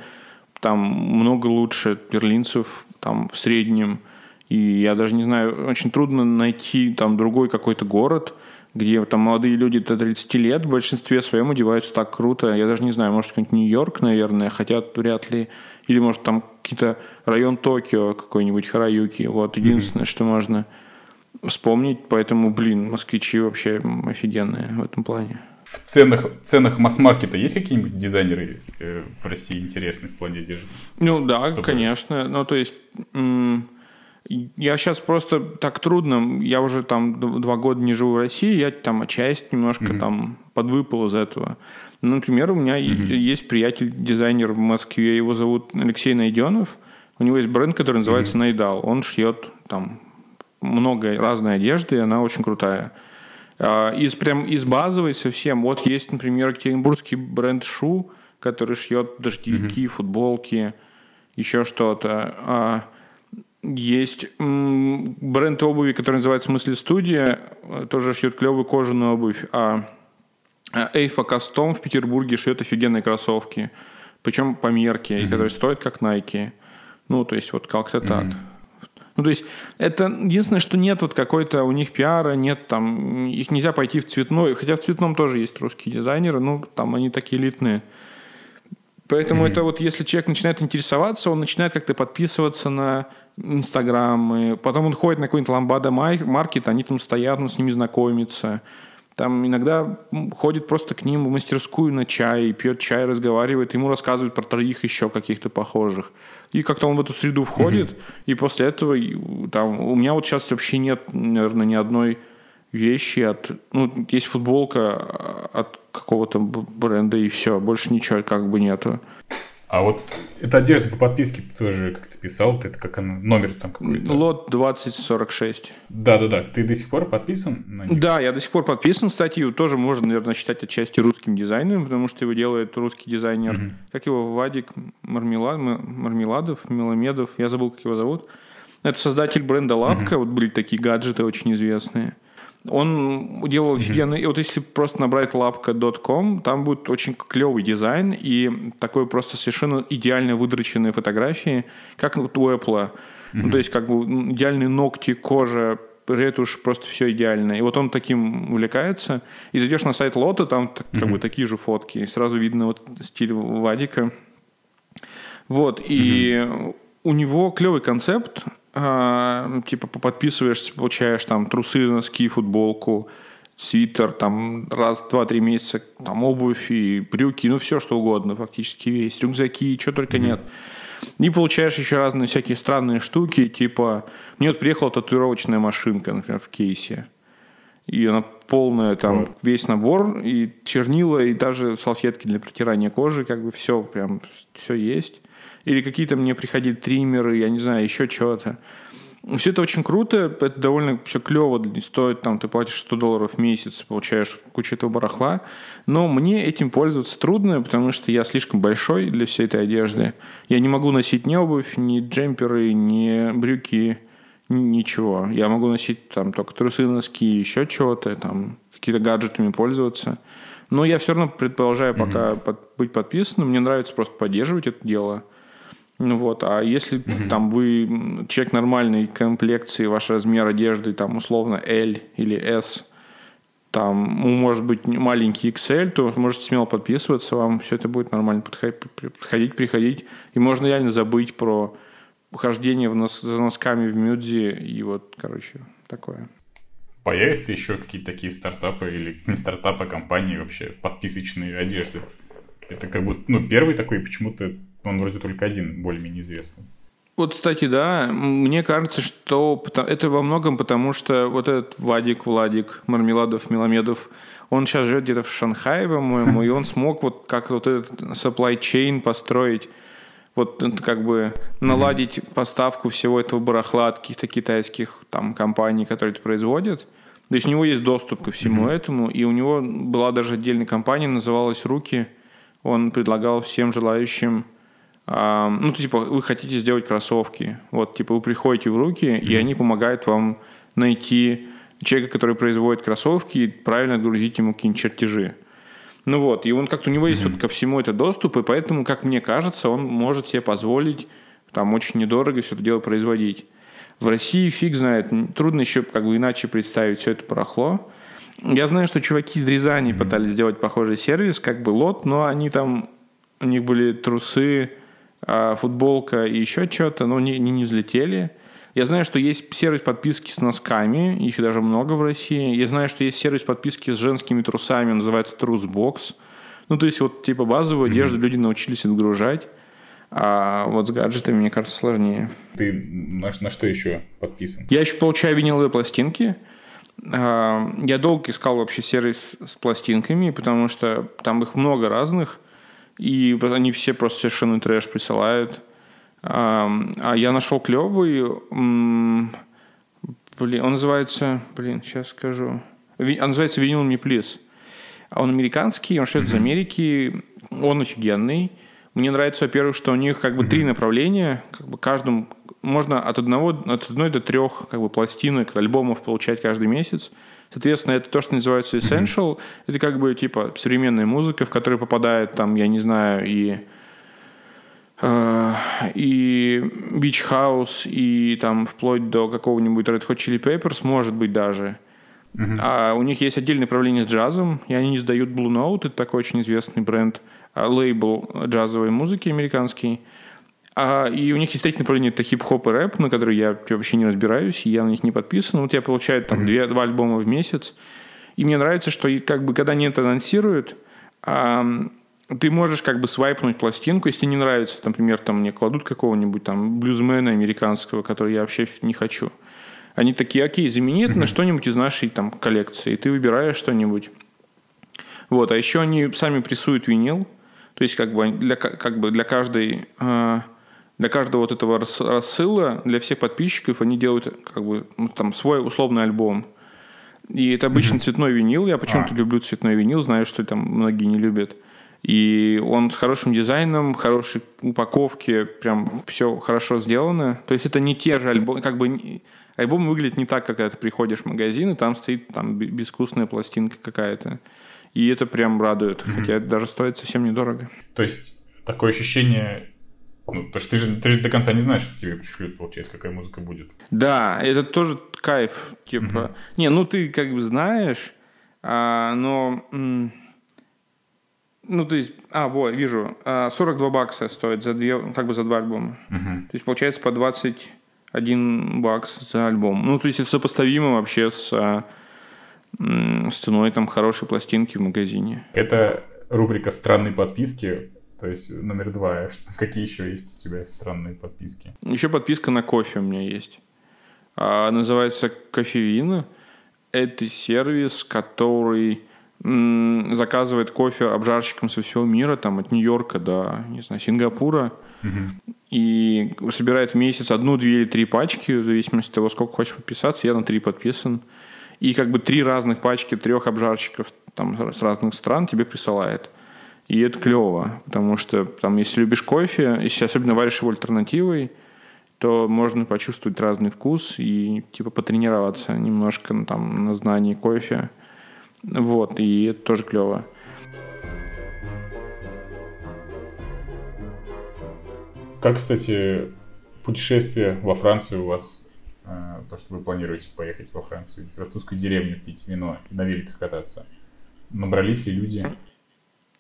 там много лучше берлинцев, там в среднем. И я даже не знаю, очень трудно найти там другой какой-то город, где там молодые люди до 30 лет в большинстве своем одеваются так круто. Я даже не знаю, может, какой-нибудь Нью-Йорк, наверное, хотя вряд ли. Или, может, там какие-то район Токио какой-нибудь, Хараюки. Вот, единственное, mm-hmm. что можно вспомнить. Поэтому, блин, москвичи вообще офигенные в этом плане. В ценах, ценах масс-маркета есть какие-нибудь дизайнеры э, в России интересные в плане одежды? Ну да, Чтобы... конечно. Ну, то есть... М- я сейчас просто так трудно, я уже там два года не живу в России, я там часть немножко mm-hmm. там подвыпал из этого. Ну, например, у меня mm-hmm. есть приятель-дизайнер в Москве, его зовут Алексей Найденов. У него есть бренд, который называется mm-hmm. Найдал. Он шьет там много разной одежды, и она очень крутая. А, из прям из базовой совсем. Вот есть, например, екатеринбургский бренд Шу, который шьет дождевики, mm-hmm. футболки, еще что-то. А, есть бренд обуви, который называется «Мысли Студия», тоже шьет клевую кожаную обувь. А Эйфа Кастом в Петербурге шьет офигенные кроссовки. Причем по мерке, mm-hmm. которые стоят как Nike. Ну, то есть вот как-то mm-hmm. так. Ну, то есть это единственное, что нет вот какой-то у них пиара, нет там, их нельзя пойти в цветной, хотя в цветном тоже есть русские дизайнеры, ну, там они такие элитные. Поэтому mm-hmm. это вот если человек начинает интересоваться, он начинает как-то подписываться на Инстаграм, потом он ходит на какой-нибудь ламбада маркет, они там стоят, он с ними знакомится. Там иногда ходит просто к ним в мастерскую на чай, пьет чай, разговаривает, ему рассказывают про троих еще каких-то похожих. И как-то он в эту среду входит, mm-hmm. и после этого там, у меня вот сейчас вообще нет, наверное, ни одной вещи от... Ну, есть футболка от какого-то бренда, и все, больше ничего как бы нету. А вот эта одежда по подписке ты тоже как-то писал, это как она, номер там какой-то? Лот 2046. Да-да-да, ты до сих пор подписан на них? Да, я до сих пор подписан, статью тоже можно, наверное, считать отчасти русским дизайнером, потому что его делает русский дизайнер, угу. как его, Вадик Мармелад, Мармеладов, Меломедов, я забыл, как его зовут. Это создатель бренда Лапка, угу. вот были такие гаджеты очень известные. Он делал офигенный... И вот если просто набрать lapka.com, там будет очень клевый дизайн и такой просто совершенно идеально выдроченные фотографии, как вот у Apple. Ну, то есть как бы идеальные ногти, кожа, ретушь, просто все идеально. И вот он таким увлекается. И зайдешь на сайт Лота, там как бы такие же фотки. И сразу видно вот стиль Вадика. Вот. И у него клевый концепт а, типа подписываешься, получаешь там трусы, носки, футболку, свитер, там раз, два, три месяца, там обувь и брюки, ну все что угодно фактически весь, рюкзаки, что только mm-hmm. нет. И получаешь еще разные всякие странные штуки, типа, мне вот приехала татуировочная машинка, например, в кейсе. И она полная, там, вот. весь набор, и чернила, и даже салфетки для протирания кожи, как бы все, прям, все есть. Или какие-то мне приходили триммеры, я не знаю, еще чего-то. Все это очень круто, это довольно все клево, стоит там, ты платишь 100 долларов в месяц, получаешь кучу этого барахла, но мне этим пользоваться трудно, потому что я слишком большой для всей этой одежды. Я не могу носить ни обувь, ни джемперы, ни брюки, ничего. Я могу носить там только трусы, носки, еще чего-то, там какие-то гаджетами пользоваться. Но я все равно предполагаю пока mm-hmm. под, быть подписанным. Мне нравится просто поддерживать это дело – ну вот, а если угу. там вы человек нормальной комплекции, ваш размер одежды там условно L или S, там может быть маленький XL, то можете смело подписываться, вам все это будет нормально подходить, приходить. И можно реально забыть про хождение в нос, за носками в Мюдзи и вот, короче, такое. Появятся еще какие-то такие стартапы или не стартапы, а компании вообще, подписочные одежды? Это как бы, ну, первый такой, почему-то он вроде только один более-менее известный. Вот, кстати, да, мне кажется, что это во многом потому, что вот этот Вадик, Владик, Мармеладов, Меломедов, он сейчас живет где-то в Шанхае, по-моему, и он смог вот как вот этот supply chain построить, вот как бы наладить поставку всего этого барахла от каких-то китайских там компаний, которые это производят. То есть у него есть доступ ко всему mm-hmm. этому, и у него была даже отдельная компания, называлась «Руки». Он предлагал всем желающим ну, типа, вы хотите сделать кроссовки. Вот, типа, вы приходите в руки, mm-hmm. и они помогают вам найти человека, который производит кроссовки, и правильно отгрузить ему какие-нибудь чертежи. Ну вот, и он как-то у него есть mm-hmm. вот ко всему это доступ, и поэтому, как мне кажется, он может себе позволить там очень недорого все это дело производить. В России фиг знает, трудно еще как бы иначе представить все это барахло. Я знаю, что чуваки из Рязани mm-hmm. пытались сделать похожий сервис, как бы лот, но они там, у них были трусы, а, футболка и еще что-то, но не, не, не взлетели. Я знаю, что есть сервис подписки с носками, их даже много в России. Я знаю, что есть сервис подписки с женскими трусами, называется Трусбокс. Ну, то есть вот типа базовую одежду mm-hmm. люди научились отгружать, а вот с гаджетами, мне кажется, сложнее. Ты на, на что еще подписан? Я еще получаю виниловые пластинки. А, я долго искал вообще сервис с пластинками, потому что там их много разных. И они все просто совершенно трэш присылают. А, а я нашел клевый. Блин, он называется... Блин, сейчас скажу. Он называется «Винил Me Please». Он американский, он шьет из Америки. Он офигенный. Мне нравится, во-первых, что у них как бы три направления. Как бы каждым можно от одного, от одной до трех как бы пластинок, альбомов получать каждый месяц. Соответственно, это то, что называется essential. Mm-hmm. Это как бы типа современная музыка, в которую попадает там, я не знаю, и э, и Beach House, и там вплоть до какого-нибудь Red Hot Chili Peppers, может быть даже. Uh-huh. А у них есть отдельное направление с джазом, и они издают Blue Note, это такой очень известный бренд, а, лейбл джазовой музыки американский. А, и у них есть третье направление, это хип-хоп и рэп, на который я вообще не разбираюсь, я на них не подписан. Вот я получаю там mm-hmm. две, два альбома в месяц. И мне нравится, что как бы когда они это анонсируют, а, ты можешь как бы свайпнуть пластинку, если не нравится, например, там мне кладут какого-нибудь там блюзмена американского, который я вообще не хочу. Они такие, окей, замени это mm-hmm. на что-нибудь из нашей там коллекции, и ты выбираешь что-нибудь. Вот, а еще они сами прессуют винил, то есть как бы для, как бы для каждой э, для каждого вот этого рассыла, для всех подписчиков они делают как бы ну, там свой условный альбом. И это обычно mm-hmm. цветной винил. Я почему-то а. люблю цветной винил, знаю, что там многие не любят. И он с хорошим дизайном, хорошей упаковки, прям все хорошо сделано. То есть это не те же альбомы, как бы альбом выглядит не так, как когда ты приходишь в магазин, и там стоит там безвкусная пластинка какая-то. И это прям радует, mm-hmm. хотя это даже стоит совсем недорого. То есть такое ощущение ну, то что ты же, ты же до конца не знаешь, что тебе пришлют, получается, какая музыка будет. Да, это тоже кайф. Типа, угу. не, ну ты как бы знаешь, а, но... Ну, то есть, а, вот, вижу, 42 а, бакса стоит за, две, как бы за два альбома. Угу. То есть, получается, по 21 бакс за альбом. Ну, то есть, это сопоставимо вообще с, а, с ценой там хорошей пластинки в магазине. Это рубрика «Странные подписки». То есть номер два. Какие еще есть у тебя странные подписки? Еще подписка на кофе у меня есть. А, называется кофевин. Это сервис, который м, заказывает кофе обжарщикам со всего мира, там от Нью-Йорка до, не знаю, Сингапура. Угу. и собирает в месяц одну, две или три пачки, в зависимости от того, сколько хочешь подписаться. Я на три подписан. И как бы три разных пачки трех обжарщиков там, с разных стран тебе присылает. И это клево, потому что там, если любишь кофе, если особенно варишь его альтернативой, то можно почувствовать разный вкус и типа потренироваться немножко ну, там, на знании кофе. Вот, и это тоже клево. Как, кстати, путешествие во Францию у вас, э, то, что вы планируете поехать во Францию, в французскую деревню пить вино на великах кататься, набрались ли люди?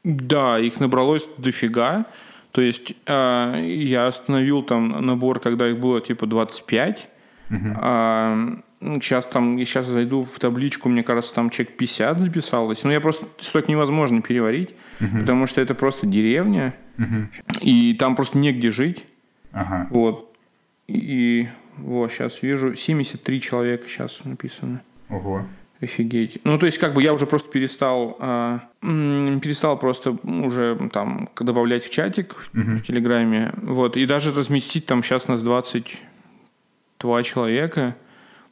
Да, их набралось дофига. То есть э, я остановил там набор, когда их было типа 25. Угу. А, сейчас там, сейчас зайду в табличку, мне кажется, там человек 50 записалось. Но я просто столько невозможно переварить, угу. потому что это просто деревня, угу. и там просто негде жить. Ага. Вот. И вот, сейчас вижу, 73 человека сейчас написано. Ого. Офигеть. Ну, то есть, как бы я уже просто перестал, э, перестал просто уже там добавлять в чатик uh-huh. в Телеграме. Вот. И даже разместить там сейчас нас 22 человека.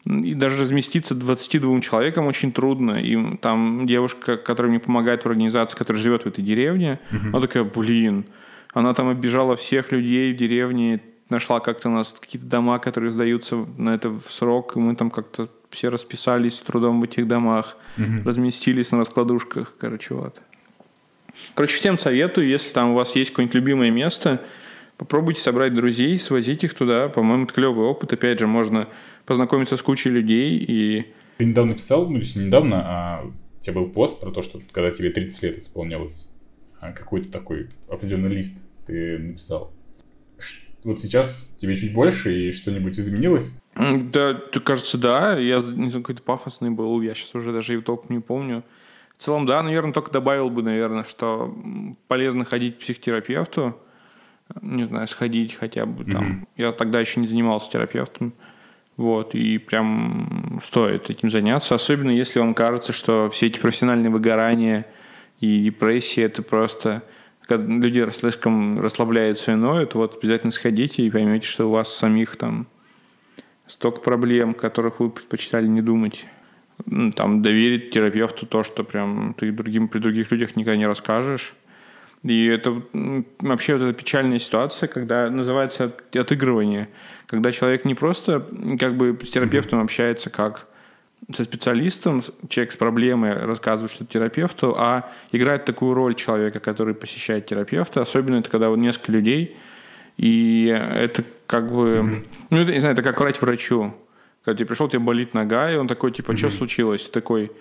И даже разместиться 22 человекам очень трудно. И там девушка, которая мне помогает в организации, которая живет в этой деревне, uh-huh. она такая, блин, она там оббежала всех людей в деревне, нашла как-то у нас какие-то дома, которые сдаются на это в срок, и мы там как-то все расписались с трудом в этих домах, угу. разместились на раскладушках, короче, вот. Короче, всем советую, если там у вас есть какое-нибудь любимое место, попробуйте собрать друзей, свозить их туда. По-моему, это клевый опыт. Опять же, можно познакомиться с кучей людей и... Ты недавно писал, ну, не недавно, а у тебя был пост про то, что когда тебе 30 лет исполнялось, а какой-то такой определенный лист ты написал вот сейчас тебе чуть больше, и что-нибудь изменилось? Да, кажется, да. Я не знаю, какой-то пафосный был, я сейчас уже даже и толком не помню. В целом, да, наверное, только добавил бы, наверное, что полезно ходить к психотерапевту. Не знаю, сходить хотя бы там. Mm-hmm. Я тогда еще не занимался терапевтом. Вот, и прям стоит этим заняться, особенно если вам кажется, что все эти профессиональные выгорания и депрессии это просто когда люди слишком расслабляются и ноют, вот обязательно сходите и поймете, что у вас самих там столько проблем, которых вы предпочитали не думать. Там доверить терапевту то, что прям ты другим при других людях никогда не расскажешь. И это вообще вот эта печальная ситуация, когда называется отыгрывание, когда человек не просто как бы с терапевтом общается как со специалистом, человек с проблемой рассказывает что-то терапевту, а играет такую роль человека, который посещает терапевта. Особенно это когда вот несколько людей, и это как бы, mm-hmm. ну, это, не знаю, это как врать врачу. Когда ты пришел, тебе болит нога, и он такой, типа, mm-hmm. что случилось? Такой,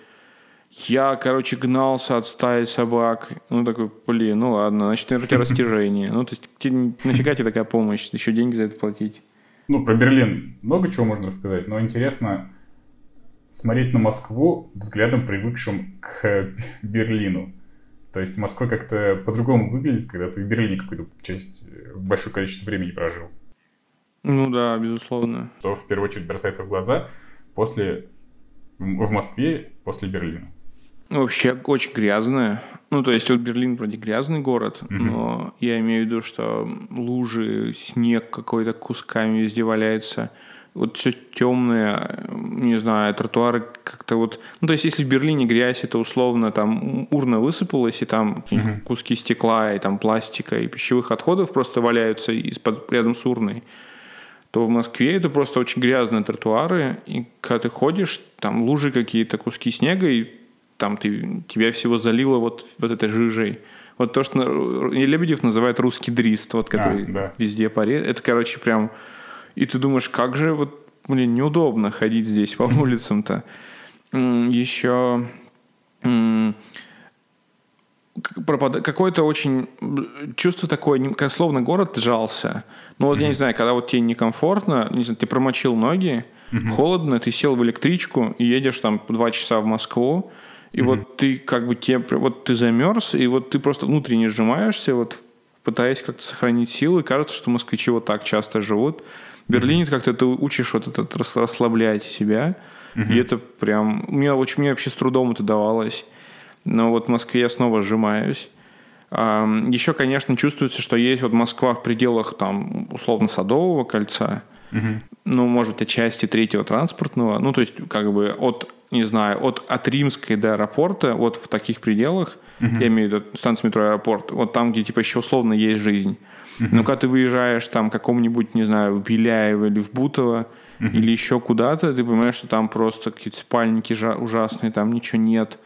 я, короче, гнался от стаи собак. Ну, такой, блин, ну ладно, значит, наверное, у тебя растяжение. Ну, то есть, нафига тебе такая помощь? Еще деньги за это платить? Ну, про Берлин много чего можно рассказать, но интересно, смотреть на Москву взглядом, привыкшим к Берлину. То есть Москва как-то по-другому выглядит, когда ты в Берлине какую-то часть, э, большое количество времени прожил. Ну да, безусловно. Что в первую очередь бросается в глаза после в Москве после Берлина. Вообще очень грязная. Ну, то есть вот Берлин вроде грязный город, угу. но я имею в виду, что лужи, снег какой-то кусками везде валяется вот все темное, не знаю, тротуары как-то вот... Ну, то есть, если в Берлине грязь, это условно там урна высыпалась, и там uh-huh. куски стекла, и там пластика, и пищевых отходов просто валяются из-под, рядом с урной, то в Москве это просто очень грязные тротуары, и когда ты ходишь, там лужи какие-то, куски снега, и там ты, тебя всего залило вот, вот этой жижей. Вот то, что Лебедев называет русский дрист, вот, который а, да. везде парит. Это, короче, прям и ты думаешь, как же вот, блин, неудобно ходить здесь по улицам-то. Еще какое-то очень чувство такое, как словно город сжался. Ну вот mm-hmm. я не знаю, когда вот тебе некомфортно, не знаю, ты промочил ноги, mm-hmm. холодно, ты сел в электричку и едешь там два часа в Москву, и mm-hmm. вот ты как бы тебе, вот ты замерз, и вот ты просто внутренне сжимаешься, вот пытаясь как-то сохранить силы. Кажется, что москвичи вот так часто живут. В Берлине как-то ты учишь вот этот расслаблять себя. Угу. И это прям... Мне, очень, мне вообще с трудом это давалось. Но вот в Москве я снова сжимаюсь. Еще, конечно, чувствуется, что есть вот Москва в пределах там условно Садового кольца, угу. ну, может быть, отчасти третьего транспортного, ну, то есть как бы от, не знаю, от, от Римской до аэропорта, вот в таких пределах, угу. я имею в виду станцию метро аэропорт, вот там, где типа еще условно есть жизнь. Угу. Но когда ты выезжаешь там какому-нибудь, не знаю, в Беляево или в Бутово, uh или еще куда-то, ты понимаешь, что там просто какие-то спальники ужасные, там ничего нет.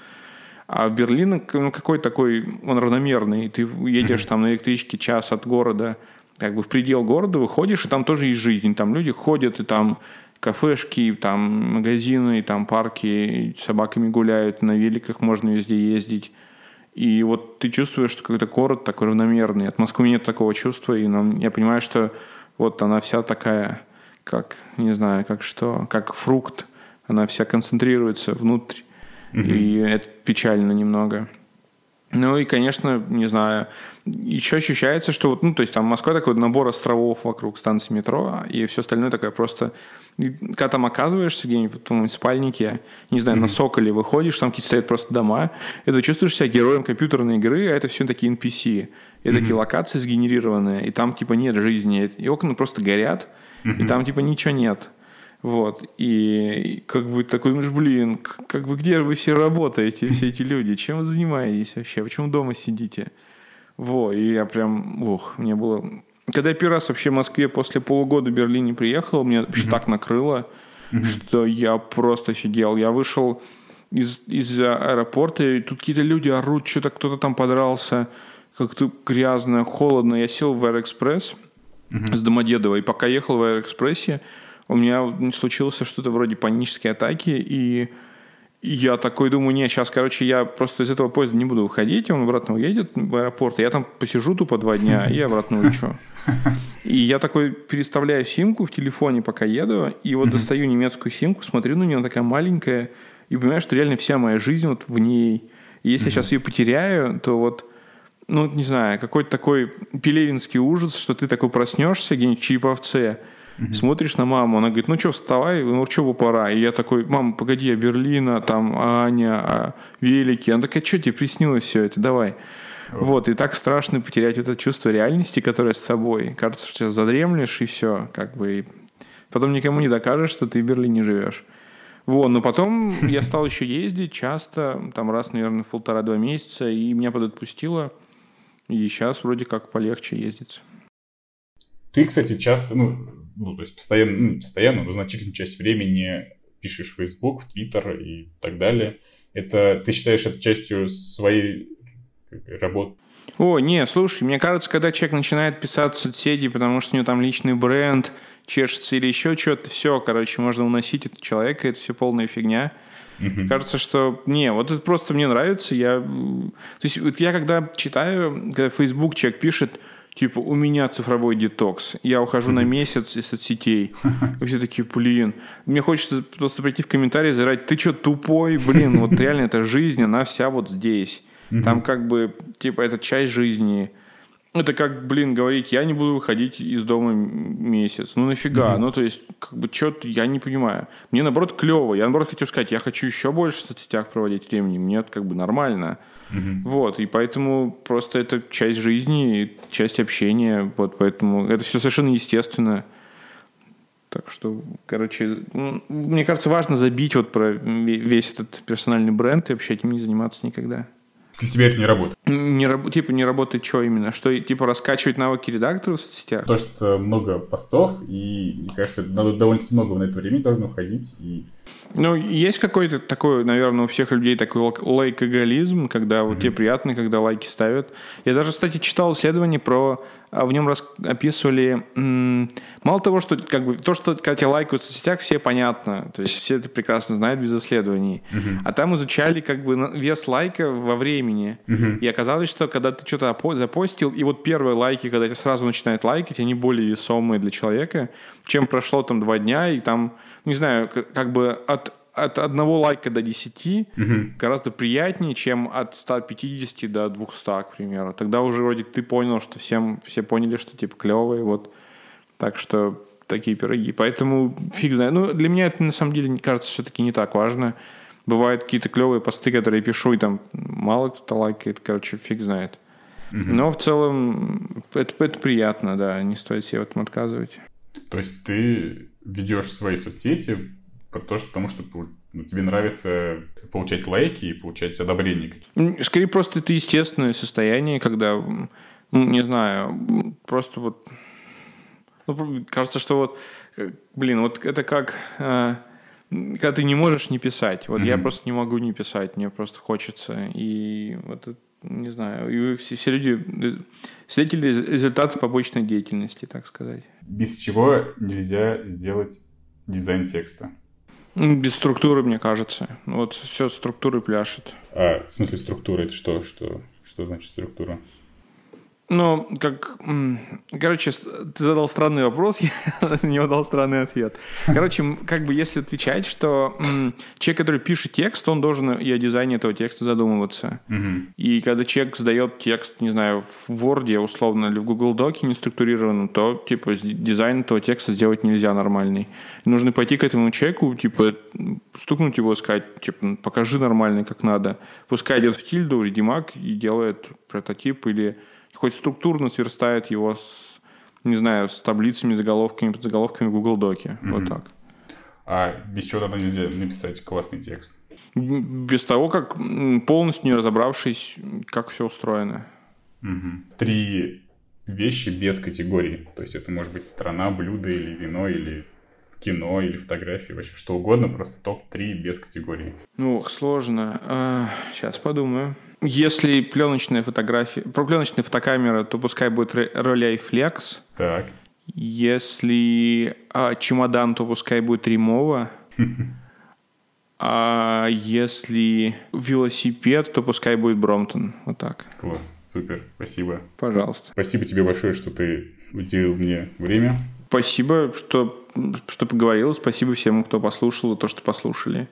А в Берлин ну, какой такой, он равномерный. Ты едешь uh там на электричке час от города, как бы в предел города выходишь, и там тоже есть жизнь. Там люди ходят, и там кафешки, там магазины, там парки, собаками гуляют, на великах можно везде ездить. И вот ты чувствуешь, что какой-то город такой равномерный. От Москвы нет такого чувства, и нам, я понимаю, что вот она вся такая, как, не знаю, как что, как фрукт. Она вся концентрируется внутрь. Угу. И это печально немного. Ну и, конечно, не знаю, еще ощущается, что вот, ну, то есть там Москва такой набор островов вокруг станции метро, и все остальное такое просто... Когда там оказываешься где-нибудь в твоем спальнике, не знаю, mm-hmm. на Соколе выходишь, там какие-то стоят просто дома, и ты чувствуешь себя героем компьютерной игры, а это все такие NPC. И mm-hmm. такие локации сгенерированные, и там типа нет жизни, и окна просто горят, mm-hmm. и там типа ничего нет. Вот. И как бы такой, ну блин, как бы где вы все работаете, все эти люди? Чем вы занимаетесь вообще? Почему дома сидите? Во, и я прям, ух, мне было... Когда я первый раз вообще в Москве после полугода в Берлине приехал, мне вообще mm-hmm. так накрыло, mm-hmm. что я просто офигел. Я вышел из, из аэропорта, и тут какие-то люди орут, что-то кто-то там подрался, как-то грязно, холодно. Я сел в Аэроэкспресс mm-hmm. с Домодедово, и пока ехал в Аэроэкспрессе, у меня случилось что-то вроде панической атаки, и я такой думаю, не, сейчас, короче, я просто из этого поезда не буду уходить, он обратно уедет в аэропорт, я там посижу тупо два дня и обратно улечу. И я такой переставляю симку в телефоне, пока еду, и вот достаю немецкую симку, смотрю на нее, она такая маленькая, и понимаю, что реально вся моя жизнь вот в ней. И если я сейчас ее потеряю, то вот ну, не знаю, какой-то такой пелевинский ужас, что ты такой проснешься где-нибудь в Чайповце, Угу. Смотришь на маму, она говорит, ну что, вставай, ну что пора. И я такой, мам, погоди, а Берлина, там, Аня, а Велики. Она такая, что тебе приснилось все это, давай. Вот, и так страшно потерять это чувство реальности, которое с собой. Кажется, что сейчас задремлешь, и все, как бы. И потом никому не докажешь, что ты в Берлине живешь. Вот, но потом я стал еще ездить часто, там раз, наверное, в полтора-два месяца, и меня подотпустило. И сейчас вроде как полегче ездить. Ты, кстати, часто, ну, ну, то есть постоянно, ну, постоянно, но значительную часть времени пишешь в Facebook, в Twitter и так далее. Это ты считаешь это частью своей работы? О, не, слушай, мне кажется, когда человек начинает писать в соцсети, потому что у него там личный бренд, чешется или еще что-то, все, короче, можно уносить этого человека, это все полная фигня. Угу. Кажется, что не, вот это просто мне нравится. Я, то есть вот я когда читаю, когда Facebook человек пишет, типа, у меня цифровой детокс, я ухожу на месяц из соцсетей. И все такие, блин, мне хочется просто прийти в комментарии и заорать, ты что, тупой? Блин, вот реально эта жизнь, она вся вот здесь. Там как бы, типа, это часть жизни. Это как, блин, говорить, я не буду выходить из дома месяц. Ну нафига? Mm-hmm. Ну то есть, как бы, что-то я не понимаю. Мне наоборот клево. Я наоборот хочу сказать, я хочу еще больше в соцсетях проводить времени. Мне это как бы нормально. Угу. Вот, и поэтому просто это часть жизни, часть общения, вот, поэтому это все совершенно естественно. Так что, короче, мне кажется, важно забить вот про весь этот персональный бренд и вообще этим не заниматься никогда. Для тебя это не работает? Не, раб- типа не работает что именно? Что, типа, раскачивать навыки редактора в соцсетях? То, что много постов, и, мне кажется, надо довольно-таки много на это времени должно уходить, и ну, есть какой-то такой, наверное, у всех людей такой лайкоголизм, когда вот mm-hmm. тебе приятно, когда лайки ставят. Я даже, кстати, читал исследование про... А, в нем рас, описывали... Мало того, что как бы то, что когда тебя лайкают в соцсетях, все понятно. То есть все это прекрасно знают без исследований. Mm-hmm. А там изучали как бы вес лайка во времени. Mm-hmm. И оказалось, что когда ты что-то запостил, и вот первые лайки, когда тебя сразу начинают лайкать, они более весомые для человека, чем прошло там два дня, и там не знаю, как бы от, от одного лайка до 10 угу. гораздо приятнее, чем от 150 до 200, к примеру. Тогда уже вроде ты понял, что всем, все поняли, что типа клевые, вот. Так что такие пироги. Поэтому фиг знает. Ну, для меня это на самом деле, кажется, все-таки не так важно. Бывают какие-то клевые посты, которые я пишу, и там мало кто лайкает, короче, фиг знает. Но в целом это, это приятно, да, не стоит себе в этом отказывать. То есть ты ведешь свои соцсети то, потому что ну, тебе нравится получать лайки и получать одобрение. Скорее просто это естественное состояние, когда, ну, не знаю, просто вот... Ну, кажется, что вот, э, блин, вот это как... Э, когда ты не можешь не писать. Вот mm-hmm. я просто не могу не писать, мне просто хочется. И вот не знаю, и все, все люди э, свидетели результата побочной деятельности, так сказать. Без чего нельзя сделать дизайн текста? Без структуры, мне кажется. Вот все структуры пляшет. А, в смысле структура, это что? Что, что значит структура? Ну, как... Короче, ты задал странный вопрос, я на него дал странный ответ. Короче, как бы если отвечать, что человек, который пишет текст, он должен и о дизайне этого текста задумываться. Угу. И когда человек сдает текст, не знаю, в Word, условно, или в Google Доке не структурированном, то, типа, дизайн этого текста сделать нельзя нормальный. нужно пойти к этому человеку, типа, стукнуть его сказать, типа, покажи нормальный, как надо. Пускай идет в тильду, редимаг и делает прототип или хоть структурно сверстает его с, не знаю, с таблицами, заголовками, подзаголовками в Google Доке. Mm-hmm. Вот так. А без чего тогда нельзя написать классный текст? Без того, как полностью не разобравшись, как все устроено. Угу. Три вещи без категории. То есть это может быть страна, блюдо или вино, или кино, или фотографии, вообще что угодно, просто топ-3 без категории. Ну, сложно. А, сейчас подумаю. Если пленочная фотография, про пленочная фотокамера, то пускай будет Rollei Flex. Так. Если а, чемодан, то пускай будет Римова. А если велосипед, то пускай будет Бромтон. Вот так. Класс, супер, спасибо. Пожалуйста. Спасибо тебе большое, что ты уделил мне время. Спасибо, что, что поговорил. Спасибо всем, кто послушал, и то, что послушали.